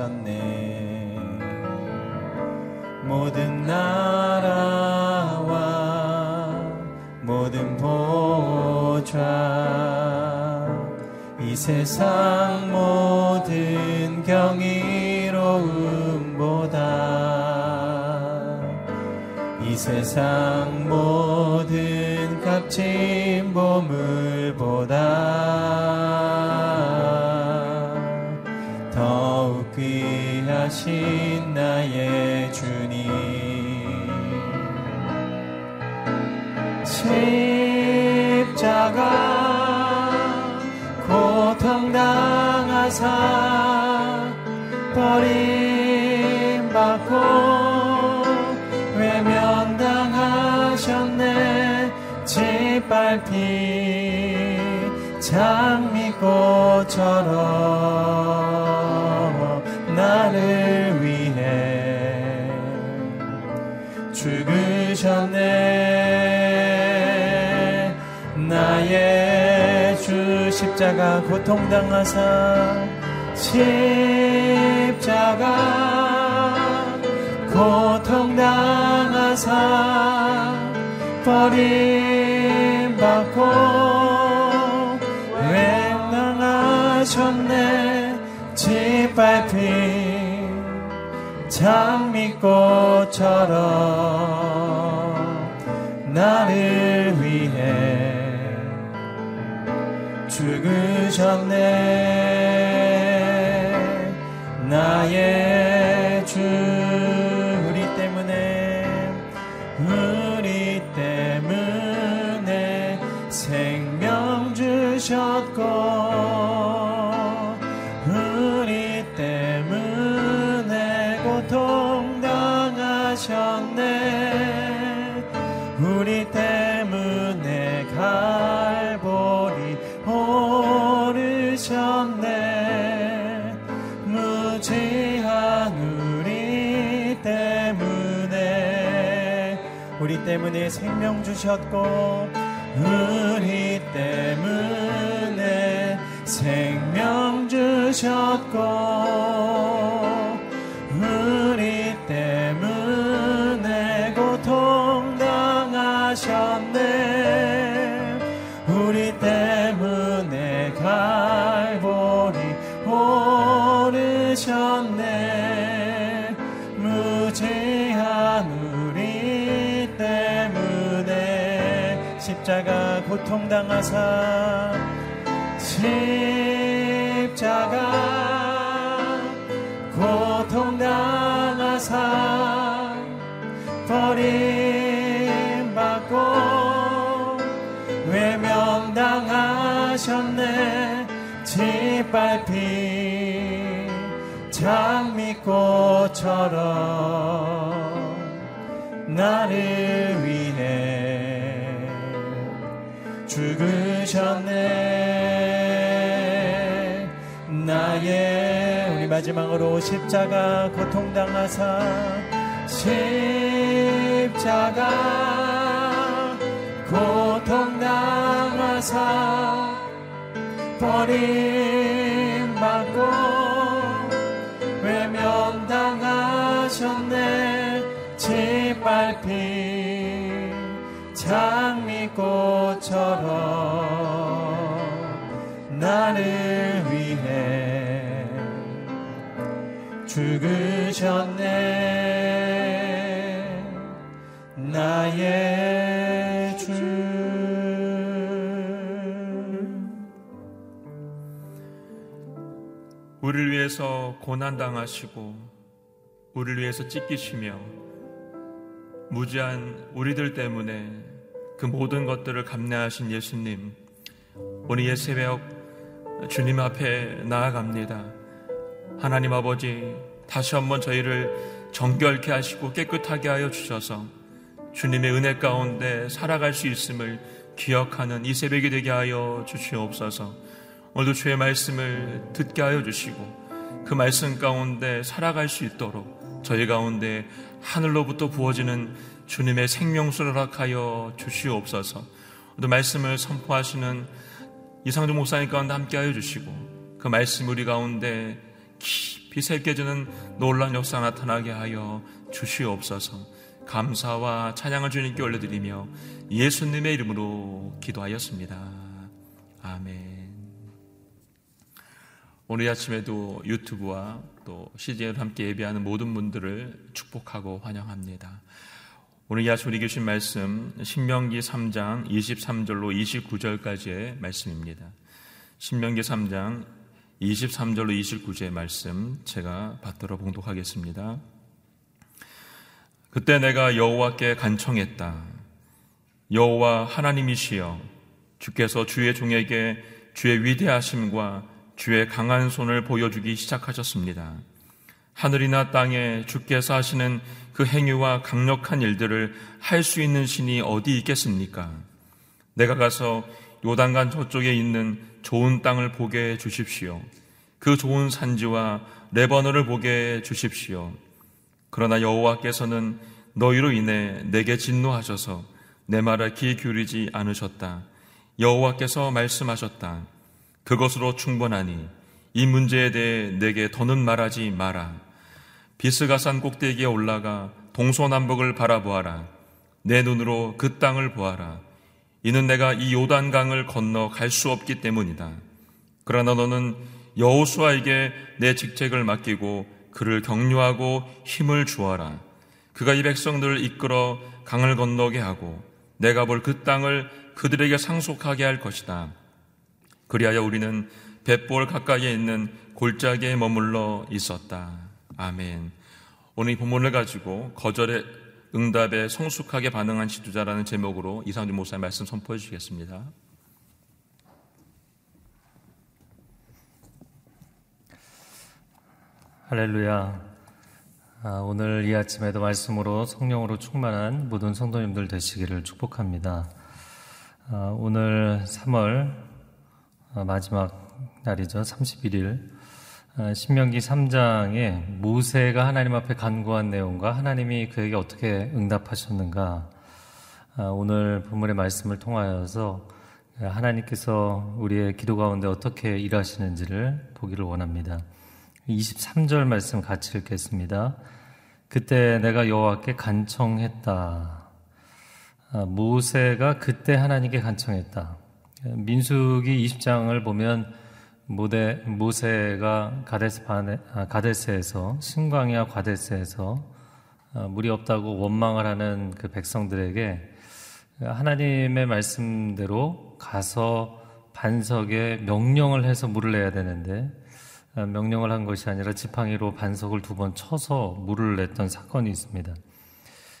하셨네. 모든 나라와 모든 보좌 이 세상 모든 경이로움보다 이 세상 모든 값진 보물 하신 나의 주님. 십자가 고통당하사 버림받고 외면당하셨네. 짓밟힌 장미꽃처럼 십자가 고통당하사 십자가 고통당하사 버림받고 외면하셨네. 짓밟힌 장미꽃처럼 나를 위해 죽으셨네 나의 때문에 생명 주셨고 우리 때문에 생명 주셨고 고통 당하사 십자가 고통 당하사 버림받고 외면당하셨네. 짓밟힌 장미꽃처럼 나를 위해 죽으셨네. 나의 우리 마지막으로 십자가 고통당하사 십자가 고통당하사 버림받고 외면당하셨네. 짓밟힌 꽃처럼 나를 위해 죽으셨네. 나의 주. 우리를 위해서 고난당하시고 우리를 위해서 찢기시며 무지한 우리들 때문에 그 모든 것들을 감내하신 예수님 이 새벽 주님 앞에 나아갑니다. 하나님 아버지 다시 한번 저희를 정결케 하시고 깨끗하게 하여 주셔서 주님의 은혜 가운데 살아갈 수 있음을 기억하는 이 새벽이 되게 하여 주시옵소서. 오늘도 주의 말씀을 듣게 하여 주시고 그 말씀 가운데 살아갈 수 있도록 저희 가운데 하늘로부터 부어지는 주님의 생명수를 허락하여 주시옵소서. 오늘 말씀을 선포하시는 이상조 목사님 가운데 함께 하여 주시고 그 말씀 우리 가운데 깊이 새겨지는 놀라운 역사 나타나게 하여 주시옵소서. 감사와 찬양을 주님께 올려드리며 예수님의 이름으로 기도하였습니다. 아멘. 오늘 아침에도 유튜브와 또 CGN을 함께 예배하는 모든 분들을 축복하고 환영합니다. 오늘 이 아침 우리 교신 말씀 신명기 3장 23절로 29절까지의 말씀입니다. 신명기 3장 23절로 29절의 말씀 제가 받들어 봉독하겠습니다. 그때 내가 여호와께 간청했다. 여호와 하나님이시여 주께서 주의 종에게 주의 위대하심과 주의 강한 손을 보여주기 시작하셨습니다. 하늘이나 땅에 주께서 하시는 그 행위와 강력한 일들을 할 수 있는 신이 어디 있겠습니까? 내가 가서 요단간 저쪽에 있는 좋은 땅을 보게 해 주십시오. 그 좋은 산지와 레버너를 보게 해 주십시오. 그러나 여호와께서는 너희로 인해 내게 진노하셔서 내 말에 귀 기울이지 않으셨다. 여호와께서 말씀하셨다. 그것으로 충분하니 이 문제에 대해 내게 더는 말하지 마라. 비스가산 꼭대기에 올라가 동서남북을 바라보아라. 내 눈으로 그 땅을 보아라. 이는 내가 이 요단강을 건너 갈 수 없기 때문이다. 그러나 너는 여호수아에게 내 직책을 맡기고 그를 격려하고 힘을 주어라. 그가 이 백성들을 이끌어 강을 건너게 하고 내가 볼 그 땅을 그들에게 상속하게 할 것이다. 그리하여 우리는 벳볼 가까이에 있는 골짜기에 머물러 있었다. 아멘. 오늘 이 본문을 가지고 거절의 응답에 성숙하게 반응한 지도자라는 제목으로 이상준 목사님 말씀 선포해 주시겠습니다. 할렐루야. 아, 오늘 이 아침에도 말씀으로 성령으로 충만한 모든 성도님들 되시기를 축복합니다. 아, 오늘 3월 아, 마지막 날이죠. 31일. 아, 신명기 3장에 모세가 하나님 앞에 간구한 내용과 하나님이 그에게 어떻게 응답하셨는가. 아, 오늘 본문의 말씀을 통하여서 하나님께서 우리의 기도 가운데 어떻게 일하시는지를 보기를 원합니다. 23절 말씀 같이 읽겠습니다. 그때 내가 여호와께 간청했다. 아, 모세가 그때 하나님께 간청했다. 민수기 20장을 보면 모데, 모세가 가데스 바네, 아, 가데스에서 신광야 가데스에서 아, 물이 없다고 원망을 하는 그 백성들에게 하나님의 말씀대로 가서 반석에 명령을 해서 물을 내야 되는데 아, 명령을 한 것이 아니라 지팡이로 반석을 두 번 쳐서 물을 냈던 사건이 있습니다.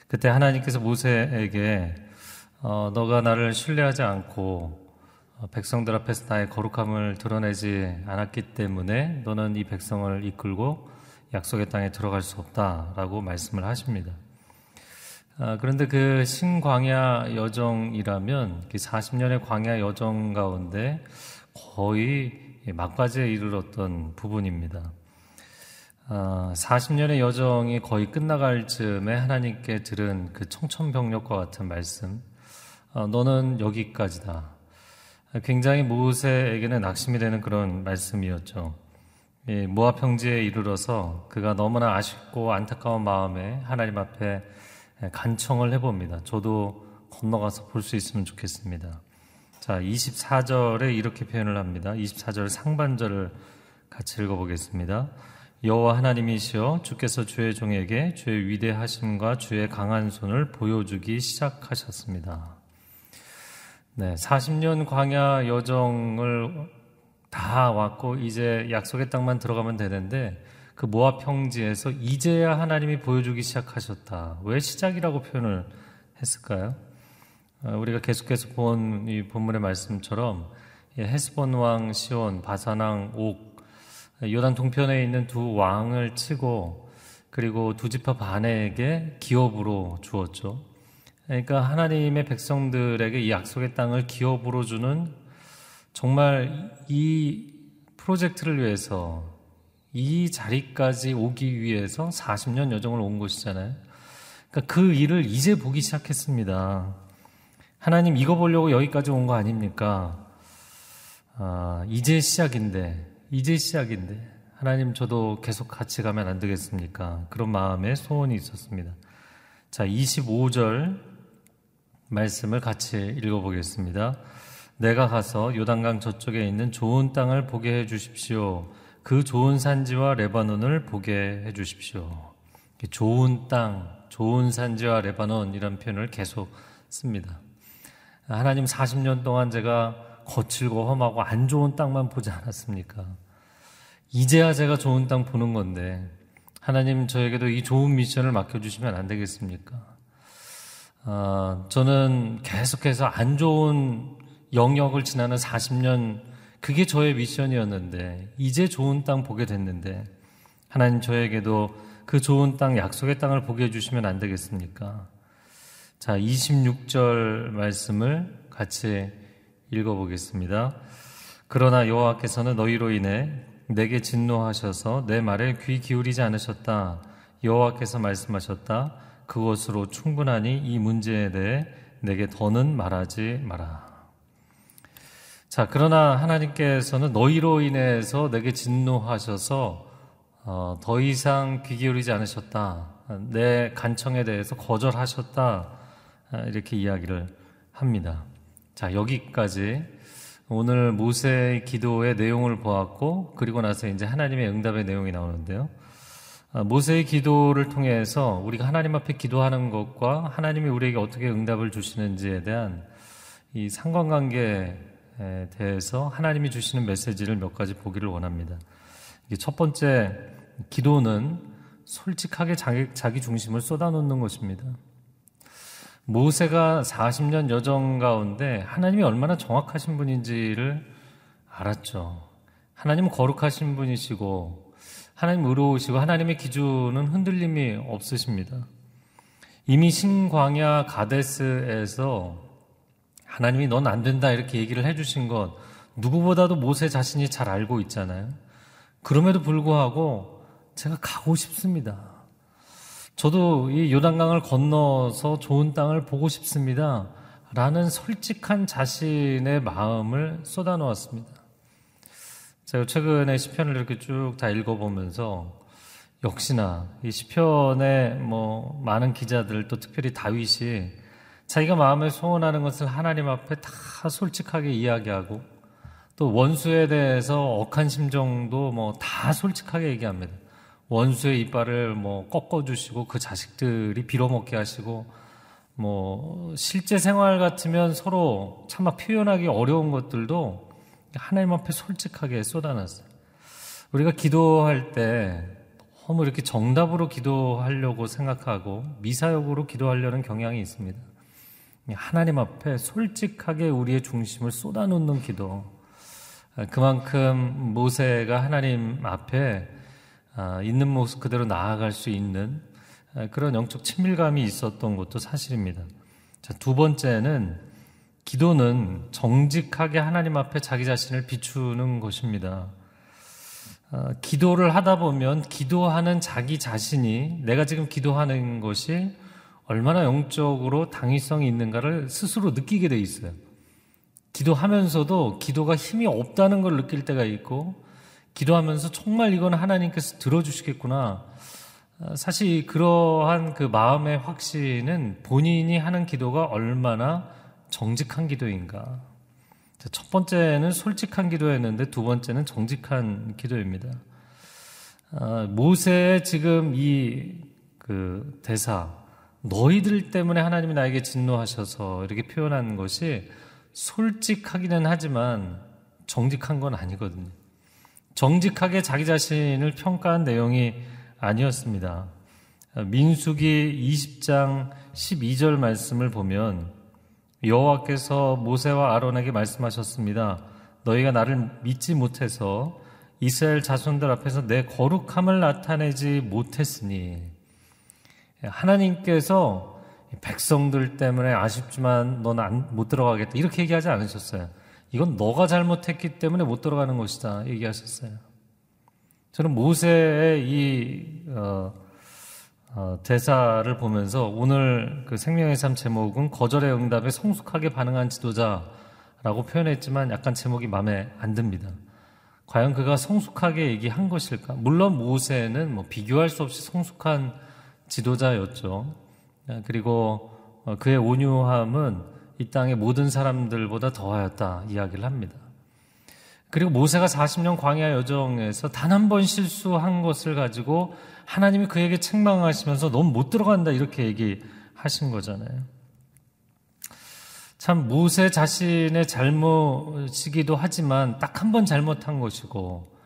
그때 하나님께서 모세에게 어, 너가 나를 신뢰하지 않고 어, 백성들 앞에서 나의 거룩함을 드러내지 않았기 때문에 너는 이 백성을 이끌고 약속의 땅에 들어갈 수 없다라고 말씀을 하십니다. 아, 그런데 그 신광야 여정이라면 40년의 그 광야 여정 가운데 거의 막바지에 이르렀던 부분입니다. 40년의 아, 여정이 거의 끝나갈 즈음에 하나님께 들은 그 청천벽력과 같은 말씀, 아, 너는 여기까지다. 굉장히 모세에게는 낙심이 되는 그런 말씀이었죠. 모압 평지에 이르러서 그가 너무나 아쉽고 안타까운 마음에 하나님 앞에 간청을 해봅니다. 저도 건너가서 볼 수 있으면 좋겠습니다. 자, 24절에 이렇게 표현을 합니다. 24절 상반절을 같이 읽어보겠습니다. 여호와 하나님이시여 주께서 주의 종에게 주의 위대하심과 주의 강한 손을 보여주기 시작하셨습니다. 네, 40년 광야 여정을 다 왔고 이제 약속의 땅만 들어가면 되는데 그 모압 평지에서 이제야 하나님이 보여주기 시작하셨다. 왜 시작이라고 표현을 했을까요? 어, 우리가 계속해서 본 이 본문의 말씀처럼 헤스본 왕 시온, 바사왕 옥, 요단 동편에 있는 두 왕을 치고 그리고 두 지파 반에게 기업으로 주었죠. 그러니까 하나님의 백성들에게 이 약속의 땅을 기업으로 주는 정말 이 프로젝트를 위해서 이 자리까지 오기 위해서 40년 여정을 온 것이잖아요. 그러니까 그 일을 이제 보기 시작했습니다. 하나님 이거 보려고 여기까지 온 거 아닙니까? 아, 이제 시작인데, 이제 시작인데, 하나님 저도 계속 같이 가면 안 되겠습니까? 그런 마음에 소원이 있었습니다. 자, 25절 말씀을 같이 읽어보겠습니다. 내가 가서 요단강 저쪽에 있는 좋은 땅을 보게 해 주십시오. 그 좋은 산지와 레바논을 보게 해 주십시오. 좋은 땅, 좋은 산지와 레바논 이런 표현을 계속 씁니다. 하나님 40년 동안 제가 거칠고 험하고 안 좋은 땅만 보지 않았습니까? 이제야 제가 좋은 땅 보는 건데 하나님 저에게도 이 좋은 미션을 맡겨주시면 안 되겠습니까? 아, 저는 계속해서 안 좋은 영역을 지나는 40년 그게 저의 미션이었는데 이제 좋은 땅 보게 됐는데 하나님 저에게도 그 좋은 땅 약속의 땅을 보게 해주시면 안 되겠습니까? 자, 26절 말씀을 같이 읽어보겠습니다. 그러나 여호와께서는 너희로 인해 내게 진노하셔서 내 말에 귀 기울이지 않으셨다. 여호와께서 말씀하셨다. 그것으로 충분하니 이 문제에 대해 내게 더는 말하지 마라. 자, 그러나 하나님께서는 너희로 인해서 내게 진노하셔서 어, 더 이상 귀 기울이지 않으셨다. 내 간청에 대해서 거절하셨다. 아, 이렇게 이야기를 합니다. 자, 여기까지 오늘 모세의 기도의 내용을 보았고, 그리고 나서 이제 하나님의 응답의 내용이 나오는데요. 아, 모세의 기도를 통해서 우리가 하나님 앞에 기도하는 것과 하나님이 우리에게 어떻게 응답을 주시는지에 대한 이 상관관계에 대해서 하나님이 주시는 메시지를 몇 가지 보기를 원합니다. 첫 번째, 기도는 솔직하게 자기, 자기 중심을 쏟아놓는 것입니다. 모세가 40년 여정 가운데 하나님이 얼마나 정확하신 분인지를 알았죠. 하나님은 거룩하신 분이시고 하나님 의로우시고 하나님의 기준은 흔들림이 없으십니다. 이미 신광야 가데스에서 하나님이 넌 안 된다 이렇게 얘기를 해주신 것 누구보다도 모세 자신이 잘 알고 있잖아요. 그럼에도 불구하고 제가 가고 싶습니다. 저도 이 요단강을 건너서 좋은 땅을 보고 싶습니다. 라는 솔직한 자신의 마음을 쏟아놓았습니다. 제가 최근에 시편을 이렇게 쭉 다 읽어보면서 역시나 이 시편의 뭐 많은 기자들 또 특별히 다윗이 자기가 마음에 소원하는 것을 하나님 앞에 다 솔직하게 이야기하고 또 원수에 대해서 억한 심정도 뭐 다 솔직하게 얘기합니다. 원수의 이빨을 뭐 꺾어주시고 그 자식들이 빌어먹게 하시고 뭐 실제 생활 같으면 서로 차마 표현하기 어려운 것들도 하나님 앞에 솔직하게 쏟아놨어요. 우리가 기도할 때 너무 이렇게 정답으로 기도하려고 생각하고 미사역으로 기도하려는 경향이 있습니다. 하나님 앞에 솔직하게 우리의 중심을 쏟아놓는 기도. 그만큼 모세가 하나님 앞에 아, 있는 모습 그대로 나아갈 수 있는 아, 그런 영적 친밀감이 있었던 것도 사실입니다. 자, 두 번째는 기도는 정직하게 하나님 앞에 자기 자신을 비추는 것입니다. 아, 기도를 하다 보면 기도하는 자기 자신이 내가 지금 기도하는 것이 얼마나 영적으로 당위성이 있는가를 스스로 느끼게 돼 있어요. 기도하면서도 기도가 힘이 없다는 걸 느낄 때가 있고 기도하면서 정말 이건 하나님께서 들어주시겠구나. 어, 사실 그러한 그 마음의 확신은 본인이 하는 기도가 얼마나 정직한 기도인가. 첫 번째는 솔직한 기도였는데 두 번째는 정직한 기도입니다. 어, 모세의 지금 이 그 대사, 너희들 때문에 하나님이 나에게 진노하셔서 이렇게 표현한 것이 솔직하기는 하지만 정직한 건 아니거든요. 정직하게 자기 자신을 평가한 내용이 아니었습니다. 민수기 20장 12절 말씀을 보면 여호와께서 모세와 아론에게 말씀하셨습니다. 너희가 나를 믿지 못해서 이스라엘 자손들 앞에서 내 거룩함을 나타내지 못했으니 하나님께서 백성들 때문에 아쉽지만 너는 못 들어가겠다. 이렇게 얘기하지 않으셨어요. 이건 너가 잘못했기 때문에 못 들어가는 것이다. 얘기하셨어요. 저는 모세의 이, 어, 어, 대사를 보면서 오늘 그 생명의 삶 제목은 거절의 응답에 성숙하게 반응한 지도자라고 표현했지만 약간 제목이 마음에 안 듭니다. 과연 그가 성숙하게 얘기한 것일까? 물론 모세는 뭐 비교할 수 없이 성숙한 지도자였죠. 그리고 어, 그의 온유함은 이 땅의 모든 사람들보다 더하였다 이야기를 합니다. 그리고 모세가 40년 광야 여정에서 단 한 번 실수한 것을 가지고 하나님이 그에게 책망하시면서 넌못 들어간다 이렇게 얘기하신 거잖아요. 참 모세 자신의 잘못이기도 하지만 딱 한 번 잘못한 것이고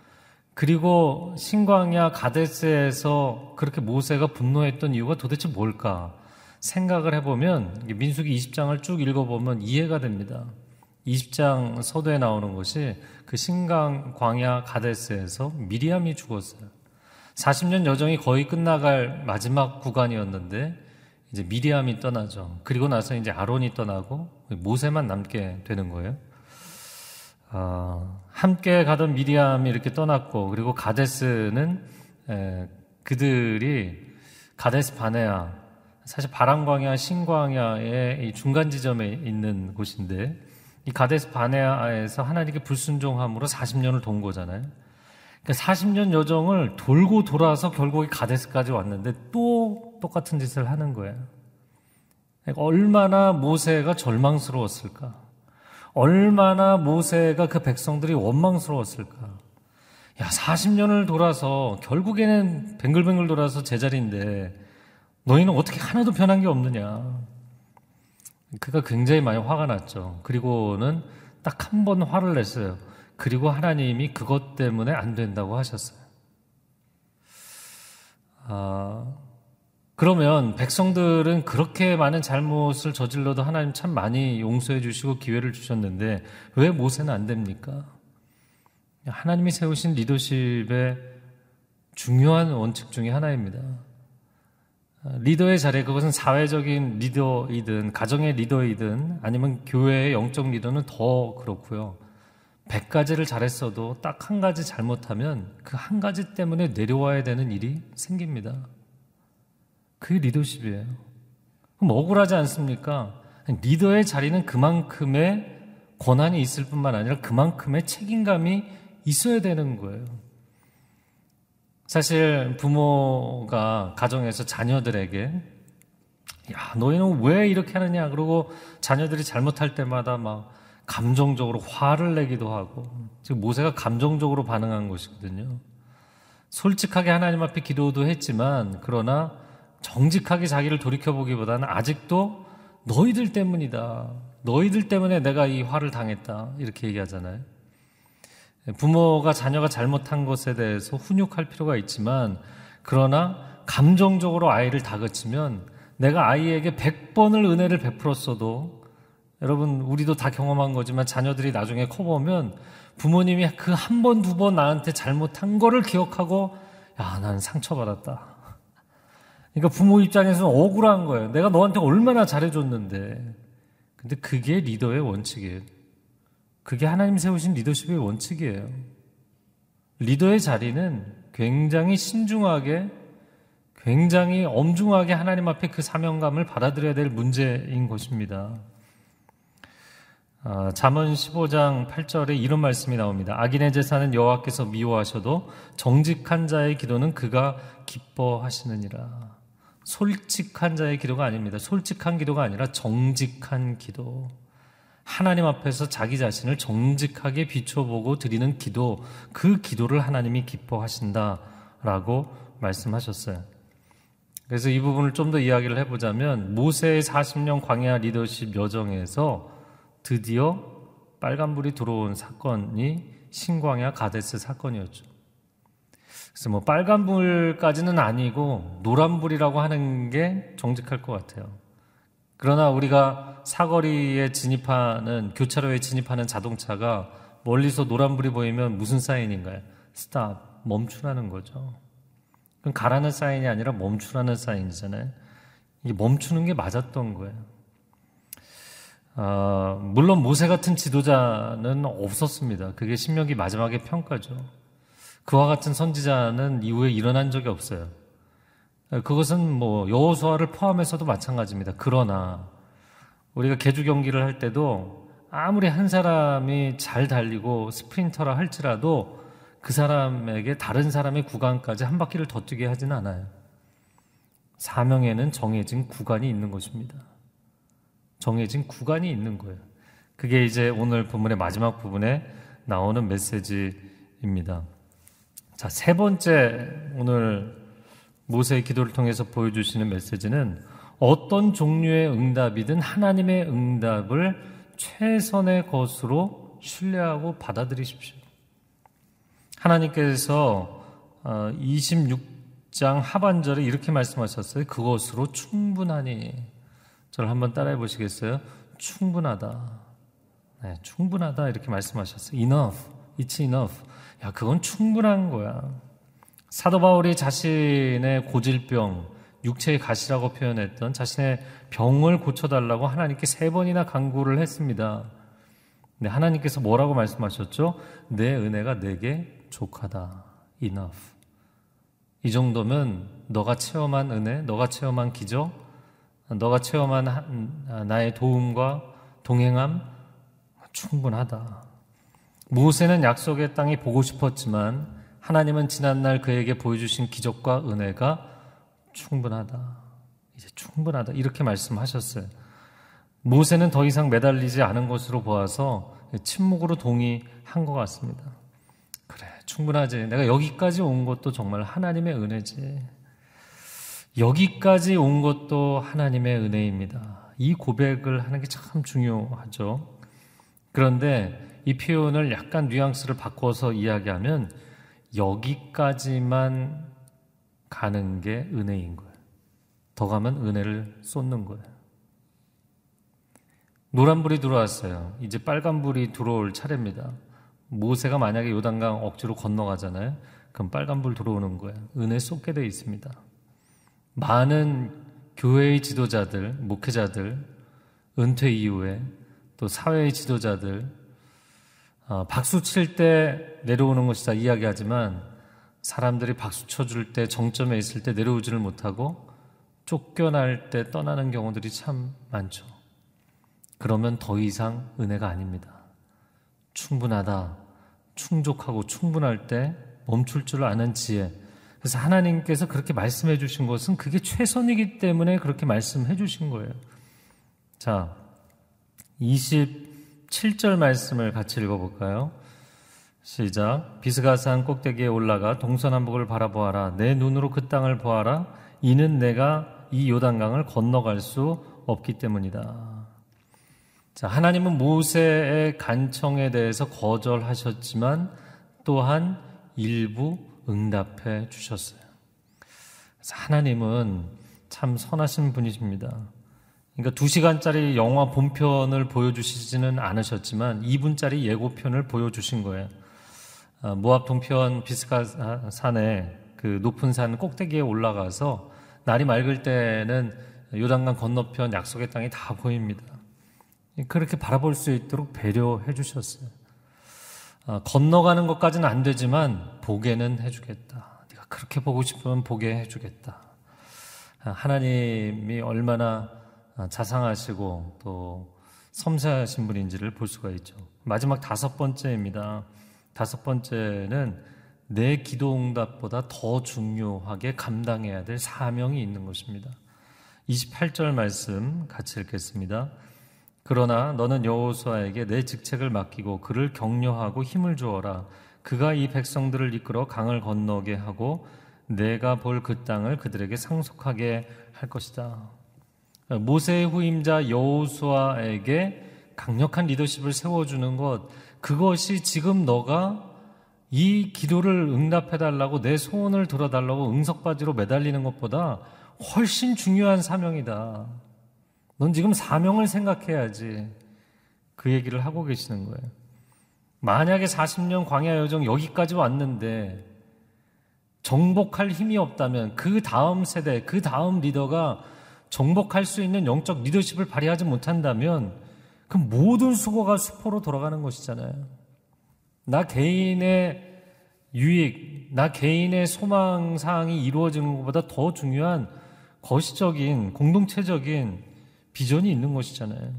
그리고 신광야 가데스에서 그렇게 모세가 분노했던 이유가 도대체 뭘까 생각을 해보면 민수기 20장을 쭉 읽어보면 이해가 됩니다. 20장 서도에 나오는 것이 그 신강 광야 가데스에서 미리암이 죽었어요. 40년 여정이 거의 끝나갈 마지막 구간이었는데 이제 미리암이 떠나죠. 그리고 나서 이제 아론이 떠나고 모세만 남게 되는 거예요. 어, 함께 가던 미리암이 이렇게 떠났고 그리고 가데스는 에, 그들이 가데스 바네아 사실 바람광야 신광야의 이 중간 지점에 있는 곳인데 이 가데스 바네아에서 하나님께 불순종함으로 40년을 돈 거잖아요. 그러니까 40년 여정을 돌고 돌아서 결국에 가데스까지 왔는데 또 똑같은 짓을 하는 거예요. 그러니까 얼마나 모세가 절망스러웠을까? 얼마나 모세가 그 백성들이 원망스러웠을까? 야, 40년을 돌아서 결국에는 뱅글뱅글 돌아서 제자리인데 너희는 어떻게 하나도 변한 게 없느냐? 그가 굉장히 많이 화가 났죠. 그리고는 딱 한 번 화를 냈어요. 그리고 하나님이 그것 때문에 안 된다고 하셨어요. 아, 그러면 백성들은 그렇게 많은 잘못을 저질러도 하나님 참 많이 용서해 주시고 기회를 주셨는데 왜 모세는 안 됩니까? 하나님이 세우신 리더십의 중요한 원칙 중의 하나입니다. 리더의 자리, 그것은 사회적인 리더이든, 가정의 리더이든, 아니면 교회의 영적 리더는 더 그렇고요. 100가지를 잘했어도 딱 한 가지 잘못하면 그 한 가지 때문에 내려와야 되는 일이 생깁니다. 그게 리더십이에요. 그럼 억울하지 않습니까? 리더의 자리는 그만큼의 권한이 있을 뿐만 아니라 그만큼의 책임감이 있어야 되는 거예요. 사실 부모가 가정에서 자녀들에게 야, 너희는 왜 이렇게 하느냐? 그러고 자녀들이 잘못할 때마다 막 감정적으로 화를 내기도 하고 지금 모세가 감정적으로 반응한 것이거든요. 솔직하게 하나님 앞에 기도도 했지만 그러나 정직하게 자기를 돌이켜 보기보다는 아직도 너희들 때문이다. 너희들 때문에 내가 이 화를 당했다. 이렇게 얘기하잖아요. 부모가 자녀가 잘못한 것에 대해서 훈육할 필요가 있지만 그러나 감정적으로 아이를 다그치면 내가 아이에게 100번을 은혜를 베풀었어도 여러분, 우리도 다 경험한 거지만 자녀들이 나중에 커보면 부모님이 그 한 번, 두 번 나한테 잘못한 거를 기억하고, 야, 난 상처받았다. 그러니까 부모 입장에서는 억울한 거예요. 내가 너한테 얼마나 잘해줬는데. 근데 그게 리더의 원칙이에요. 그게 하나님 세우신 리더십의 원칙이에요. 리더의 자리는 굉장히 신중하게, 굉장히 엄중하게 하나님 앞에 그 사명감을 받아들여야 될 문제인 것입니다. 아, 잠언 15장 8절에 이런 말씀이 나옵니다. 악인의 제사는 여호와께서 미워하셔도 정직한 자의 기도는 그가 기뻐하시느니라. 솔직한 자의 기도가 아닙니다. 솔직한 기도가 아니라 정직한 기도. 하나님 앞에서 자기 자신을 정직하게 비춰보고 드리는 기도, 그 기도를 하나님이 기뻐하신다라고 말씀하셨어요. 그래서 이 부분을 좀 더 이야기를 해보자면 모세의 40년 광야 리더십 여정에서 드디어 빨간불이 들어온 사건이 신광야 가데스 사건이었죠. 그래서 뭐 빨간불까지는 아니고 노란불이라고 하는 게 정직할 것 같아요. 그러나 우리가 사거리에 진입하는 교차로에 진입하는 자동차가 멀리서 노란불이 보이면 무슨 사인인가요? 스탑, 멈추라는 거죠. 그럼 가라는 사인이 아니라 멈추라는 사인이잖아요. 이게 멈추는 게 맞았던 거예요. 아, 물론 모세 같은 지도자는 없었습니다. 그게 신명기 마지막의 평가죠. 그와 같은 선지자는 이후에 일어난 적이 없어요. 그것은 뭐 여호수아를 포함해서도 마찬가지입니다. 그러나 우리가 개주 경기를 할 때도 아무리 한 사람이 잘 달리고 스프린터라 할지라도 그 사람에게 다른 사람의 구간까지 한 바퀴를 더 뛰게 하지는 않아요. 사명에는 정해진 구간이 있는 것입니다. 정해진 구간이 있는 거예요. 그게 이제 오늘 본문의 마지막 부분에 나오는 메시지입니다. 자, 세 번째 오늘 모세의 기도를 통해서 보여주시는 메시지는 어떤 종류의 응답이든 하나님의 응답을 최선의 것으로 신뢰하고 받아들이십시오. 하나님께서 26장 어, 하반절에 이렇게 말씀하셨어요. 그것으로 충분하니. 저를 한번 따라해 보시겠어요? 충분하다. 네, 충분하다. 이렇게 말씀하셨어요. enough. It's enough. 야, 그건 충분한 거야. 사도 바울이 자신의 고질병, 육체의 가시라고 표현했던 자신의 병을 고쳐달라고 하나님께 세 번이나 강구를 했습니다. 네, 하나님께서 뭐라고 말씀하셨죠? 내 은혜가 내게 족하다. enough. 이 정도면 너가 체험한 은혜, 너가 체험한 기적, 너가 체험한 나의 도움과 동행함 충분하다. 모세는 약속의 땅이 보고 싶었지만 하나님은 지난날 그에게 보여주신 기적과 은혜가 충분하다. 이제 충분하다. 이렇게 말씀하셨어요. 모세는 더 이상 매달리지 않은 것으로 보아서 침묵으로 동의한 것 같습니다. 그래, 충분하지. 내가 여기까지 온 것도 정말 하나님의 은혜지. 여기까지 온 것도 하나님의 은혜입니다. 이 고백을 하는 게 참 중요하죠. 그런데 이 표현을 약간 뉘앙스를 바꿔서 이야기하면 여기까지만 가는 게 은혜인 거예요. 더 가면 은혜를 쏟는 거예요. 노란불이 들어왔어요. 이제 빨간불이 들어올 차례입니다. 모세가 만약에 요단강 억지로 건너가잖아요. 그럼 빨간불 들어오는 거예요. 은혜 쏟게 돼 있습니다. 많은 교회의 지도자들, 목회자들, 은퇴 이후에 또 사회의 지도자들, 어, 박수 칠 때 내려오는 것이다 이야기하지만 사람들이 박수 쳐줄 때 정점에 있을 때 내려오지를 못하고 쫓겨날 때 떠나는 경우들이 참 많죠. 그러면 더 이상 은혜가 아닙니다. 충분하다, 충족하고 충분할 때 멈출 줄 아는 지혜. 그래서 하나님께서 그렇게 말씀해 주신 것은 그게 최선이기 때문에 그렇게 말씀해 주신 거예요. 자, 27절 말씀을 같이 읽어볼까요? 시작. 비스가산 꼭대기에 올라가 동서남북을 바라보아라. 내 눈으로 그 땅을 보아라. 이는 내가 이 요단강을 건너갈 수 없기 때문이다. 자, 하나님은 모세의 간청에 대해서 거절하셨지만 또한 일부 응답해 주셨어요. 하나님은 참 선하신 분이십니다. 그러니까 2시간짜리 영화 본편을 보여주시지는 않으셨지만 2분짜리 예고편을 보여주신 거예요. 아, 모압 동편 비스가 산에 그 높은 산 꼭대기에 올라가서 날이 맑을 때는 요단강 건너편 약속의 땅이 다 보입니다. 그렇게 바라볼 수 있도록 배려해 주셨어요. 아, 건너가는 것까지는 안 되지만 보게는 해주겠다. 네가 그렇게 보고 싶으면 보게 해주겠다. 아, 하나님이 얼마나 아, 자상하시고 또 섬세하신 분인지를 볼 수가 있죠. 마지막 다섯 번째입니다. 다섯 번째는 내 기도 응답보다 더 중요하게 감당해야 될 사명이 있는 것입니다. 28절 말씀 같이 읽겠습니다. 그러나 너는 여호수아에게 내 직책을 맡기고 그를 격려하고 힘을 주어라. 그가 이 백성들을 이끌어 강을 건너게 하고 내가 볼 그 땅을 그들에게 상속하게 할 것이다. 모세의 후임자 여호수아에게 강력한 리더십을 세워주는 것, 그것이 지금 너가 이 기도를 응답해달라고 내 소원을 들어달라고 응석바지로 매달리는 것보다 훨씬 중요한 사명이다. 넌 지금 사명을 생각해야지. 그 얘기를 하고 계시는 거예요. 만약에 40년 광야 여정 여기까지 왔는데 정복할 힘이 없다면 그 다음 세대, 그 다음 리더가 정복할 수 있는 영적 리더십을 발휘하지 못한다면 그 모든 수고가 수포로 돌아가는 것이잖아요. 나 개인의 유익, 나 개인의 소망 사항이 이루어지는 것보다 더 중요한 거시적인, 공동체적인 비전이 있는 것이잖아요.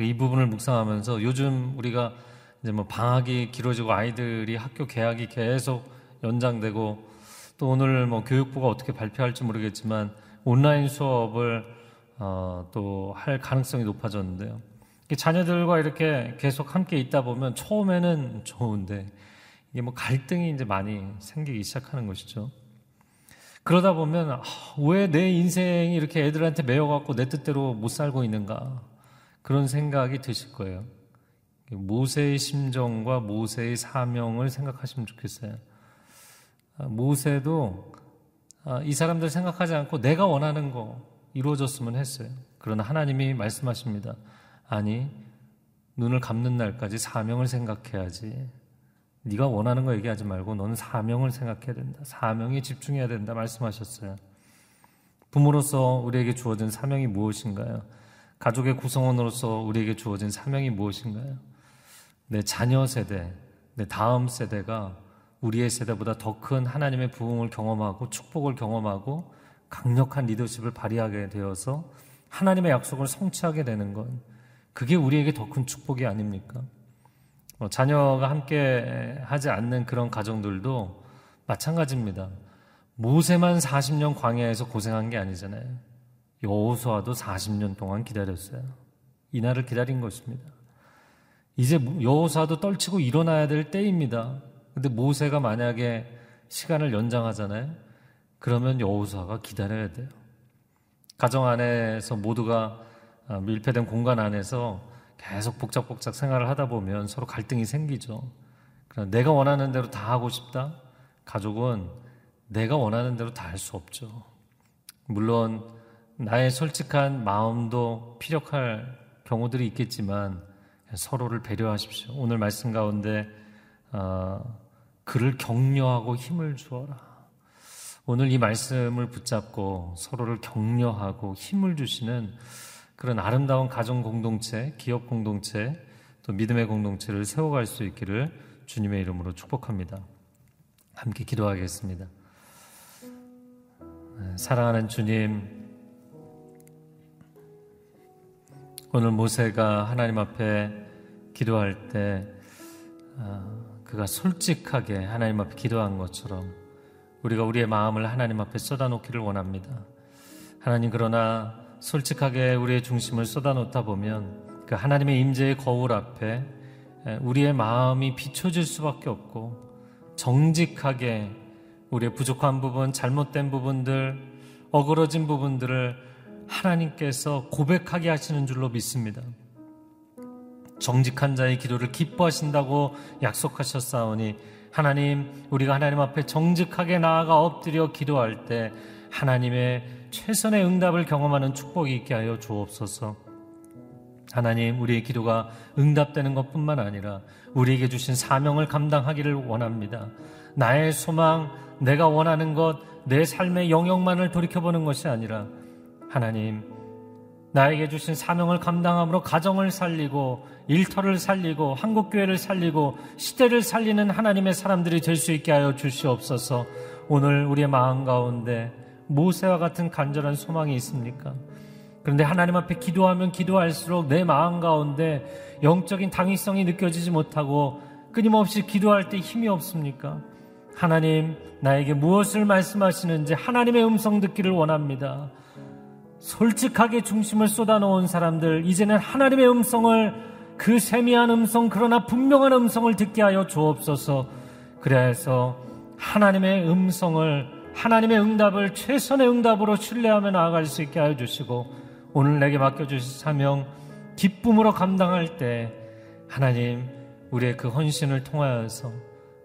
이 부분을 묵상하면서 요즘 우리가 이제 뭐 방학이 길어지고 아이들이 학교 개학이 계속 연장되고 또 오늘 뭐 교육부가 어떻게 발표할지 모르겠지만 온라인 수업을 어, 또 할 가능성이 높아졌는데요. 자녀들과 이렇게 계속 함께 있다 보면 처음에는 좋은데 이게 뭐 갈등이 이제 많이 생기기 시작하는 것이죠. 그러다 보면 아, 왜내 인생이 이렇게 애들한테 매여갖고 내 뜻대로 못 살고 있는가 그런 생각이 드실 거예요. 모세의 심정과 모세의 사명을 생각하시면 좋겠어요. 아, 모세도 아, 이 사람들 생각하지 않고 내가 원하는 거 이루어졌으면 했어요. 그러나 하나님이 말씀하십니다. 아니, 눈을 감는 날까지 사명을 생각해야지. 네가 원하는 거 얘기하지 말고 너는 사명을 생각해야 된다. 사명에 집중해야 된다 말씀하셨어요. 부모로서 우리에게 주어진 사명이 무엇인가요? 가족의 구성원으로서 우리에게 주어진 사명이 무엇인가요? 내 자녀 세대, 내 다음 세대가 우리의 세대보다 더 큰 하나님의 부흥을 경험하고 축복을 경험하고 강력한 리더십을 발휘하게 되어서 하나님의 약속을 성취하게 되는 건 그게 우리에게 더 큰 축복이 아닙니까? 뭐 자녀가 함께 하지 않는 그런 가정들도 마찬가지입니다. 모세만 40년 광야에서 고생한 게 아니잖아요. 여호수아도 40년 동안 기다렸어요. 이 날을 기다린 것입니다. 이제 여호수아도 떨치고 일어나야 될 때입니다. 근데 모세가 만약에 시간을 연장하잖아요. 그러면 여호수아가 기다려야 돼요. 가정 안에서 모두가 아, 밀폐된 공간 안에서 계속 복작복작 생활을 하다 보면 서로 갈등이 생기죠. 내가 원하는 대로 다 하고 싶다? 가족은 내가 원하는 대로 다 할 수 없죠. 물론 나의 솔직한 마음도 피력할 경우들이 있겠지만 서로를 배려하십시오. 오늘 말씀 가운데 어, 그를 격려하고 힘을 주어라. 오늘 이 말씀을 붙잡고 서로를 격려하고 힘을 주시는 그런 아름다운 가정 공동체, 기업 공동체, 또 믿음의 공동체를 세워갈 수 있기를 주님의 이름으로 축복합니다. 함께 기도하겠습니다. 네, 사랑하는 주님, 오늘 모세가 하나님 앞에 기도할 때 아, 그가 솔직하게 하나님 앞에 기도한 것처럼 우리가 우리의 마음을 하나님 앞에 쏟아놓기를 원합니다. 하나님 그러나 솔직하게 우리의 중심을 쏟아놓다 보면 그 하나님의 임재의 거울 앞에 우리의 마음이 비춰질 수밖에 없고 정직하게 우리의 부족한 부분, 잘못된 부분들, 어그러진 부분들을 하나님께서 고백하게 하시는 줄로 믿습니다. 정직한 자의 기도를 기뻐하신다고 약속하셨사오니 하나님 우리가 하나님 앞에 정직하게 나아가 엎드려 기도할 때 하나님의 최선의 응답을 경험하는 축복이 있게 하여 주옵소서. 하나님 우리의 기도가 응답되는 것뿐만 아니라 우리에게 주신 사명을 감당하기를 원합니다. 나의 소망, 내가 원하는 것, 내 삶의 영역만을 돌이켜보는 것이 아니라 하나님, 나에게 주신 사명을 감당함으로 가정을 살리고 일터를 살리고 한국교회를 살리고 시대를 살리는 하나님의 사람들이 될 수 있게 하여 주시옵소서 오늘 우리의 마음 가운데 모세와 같은 간절한 소망이 있습니까? 그런데 하나님 앞에 기도하면 기도할수록 내 마음 가운데 영적인 당위성이 느껴지지 못하고 끊임없이 기도할 때 힘이 없습니까? 하나님, 나에게 무엇을 말씀하시는지 하나님의 음성 듣기를 원합니다. 솔직하게 중심을 쏟아놓은 사람들, 이제는 하나님의 음성을 그 세미한 음성, 그러나 분명한 음성을 듣게 하여 주옵소서. 그래서 하나님의 음성을, 하나님의 응답을 최선의 응답으로 신뢰하며 나아갈 수 있게 하여 주시고, 오늘 내게 맡겨주신 사명, 기쁨으로 감당할 때, 하나님, 우리의 그 헌신을 통하여서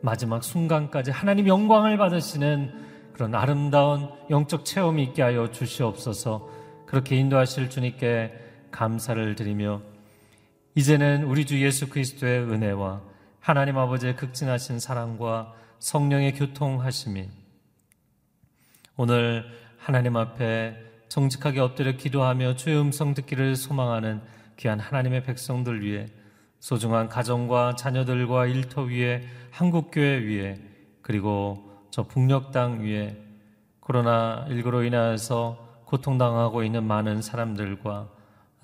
마지막 순간까지 하나님 영광을 받으시는 그런 아름다운 영적 체험이 있게 하여 주시옵소서. 그렇게 인도하실 주님께 감사를 드리며 이제는 우리 주 예수 그리스도의 은혜와 하나님 아버지의 극진하신 사랑과 성령의 교통하심이 오늘 하나님 앞에 정직하게 엎드려 기도하며 주의 음성 듣기를 소망하는 귀한 하나님의 백성들 위해 소중한 가정과 자녀들과 일터 위에 한국교회 위에 그리고 저 북녘 땅 위에 코로나19로 인하여서 고통당하고 있는 많은 사람들과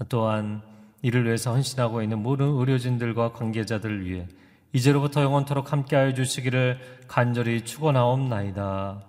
또한 이를 위해서 헌신하고 있는 모든 의료진들과 관계자들 위해 이제로부터 영원토록 함께하여 주시기를 간절히 축원하옵나이다.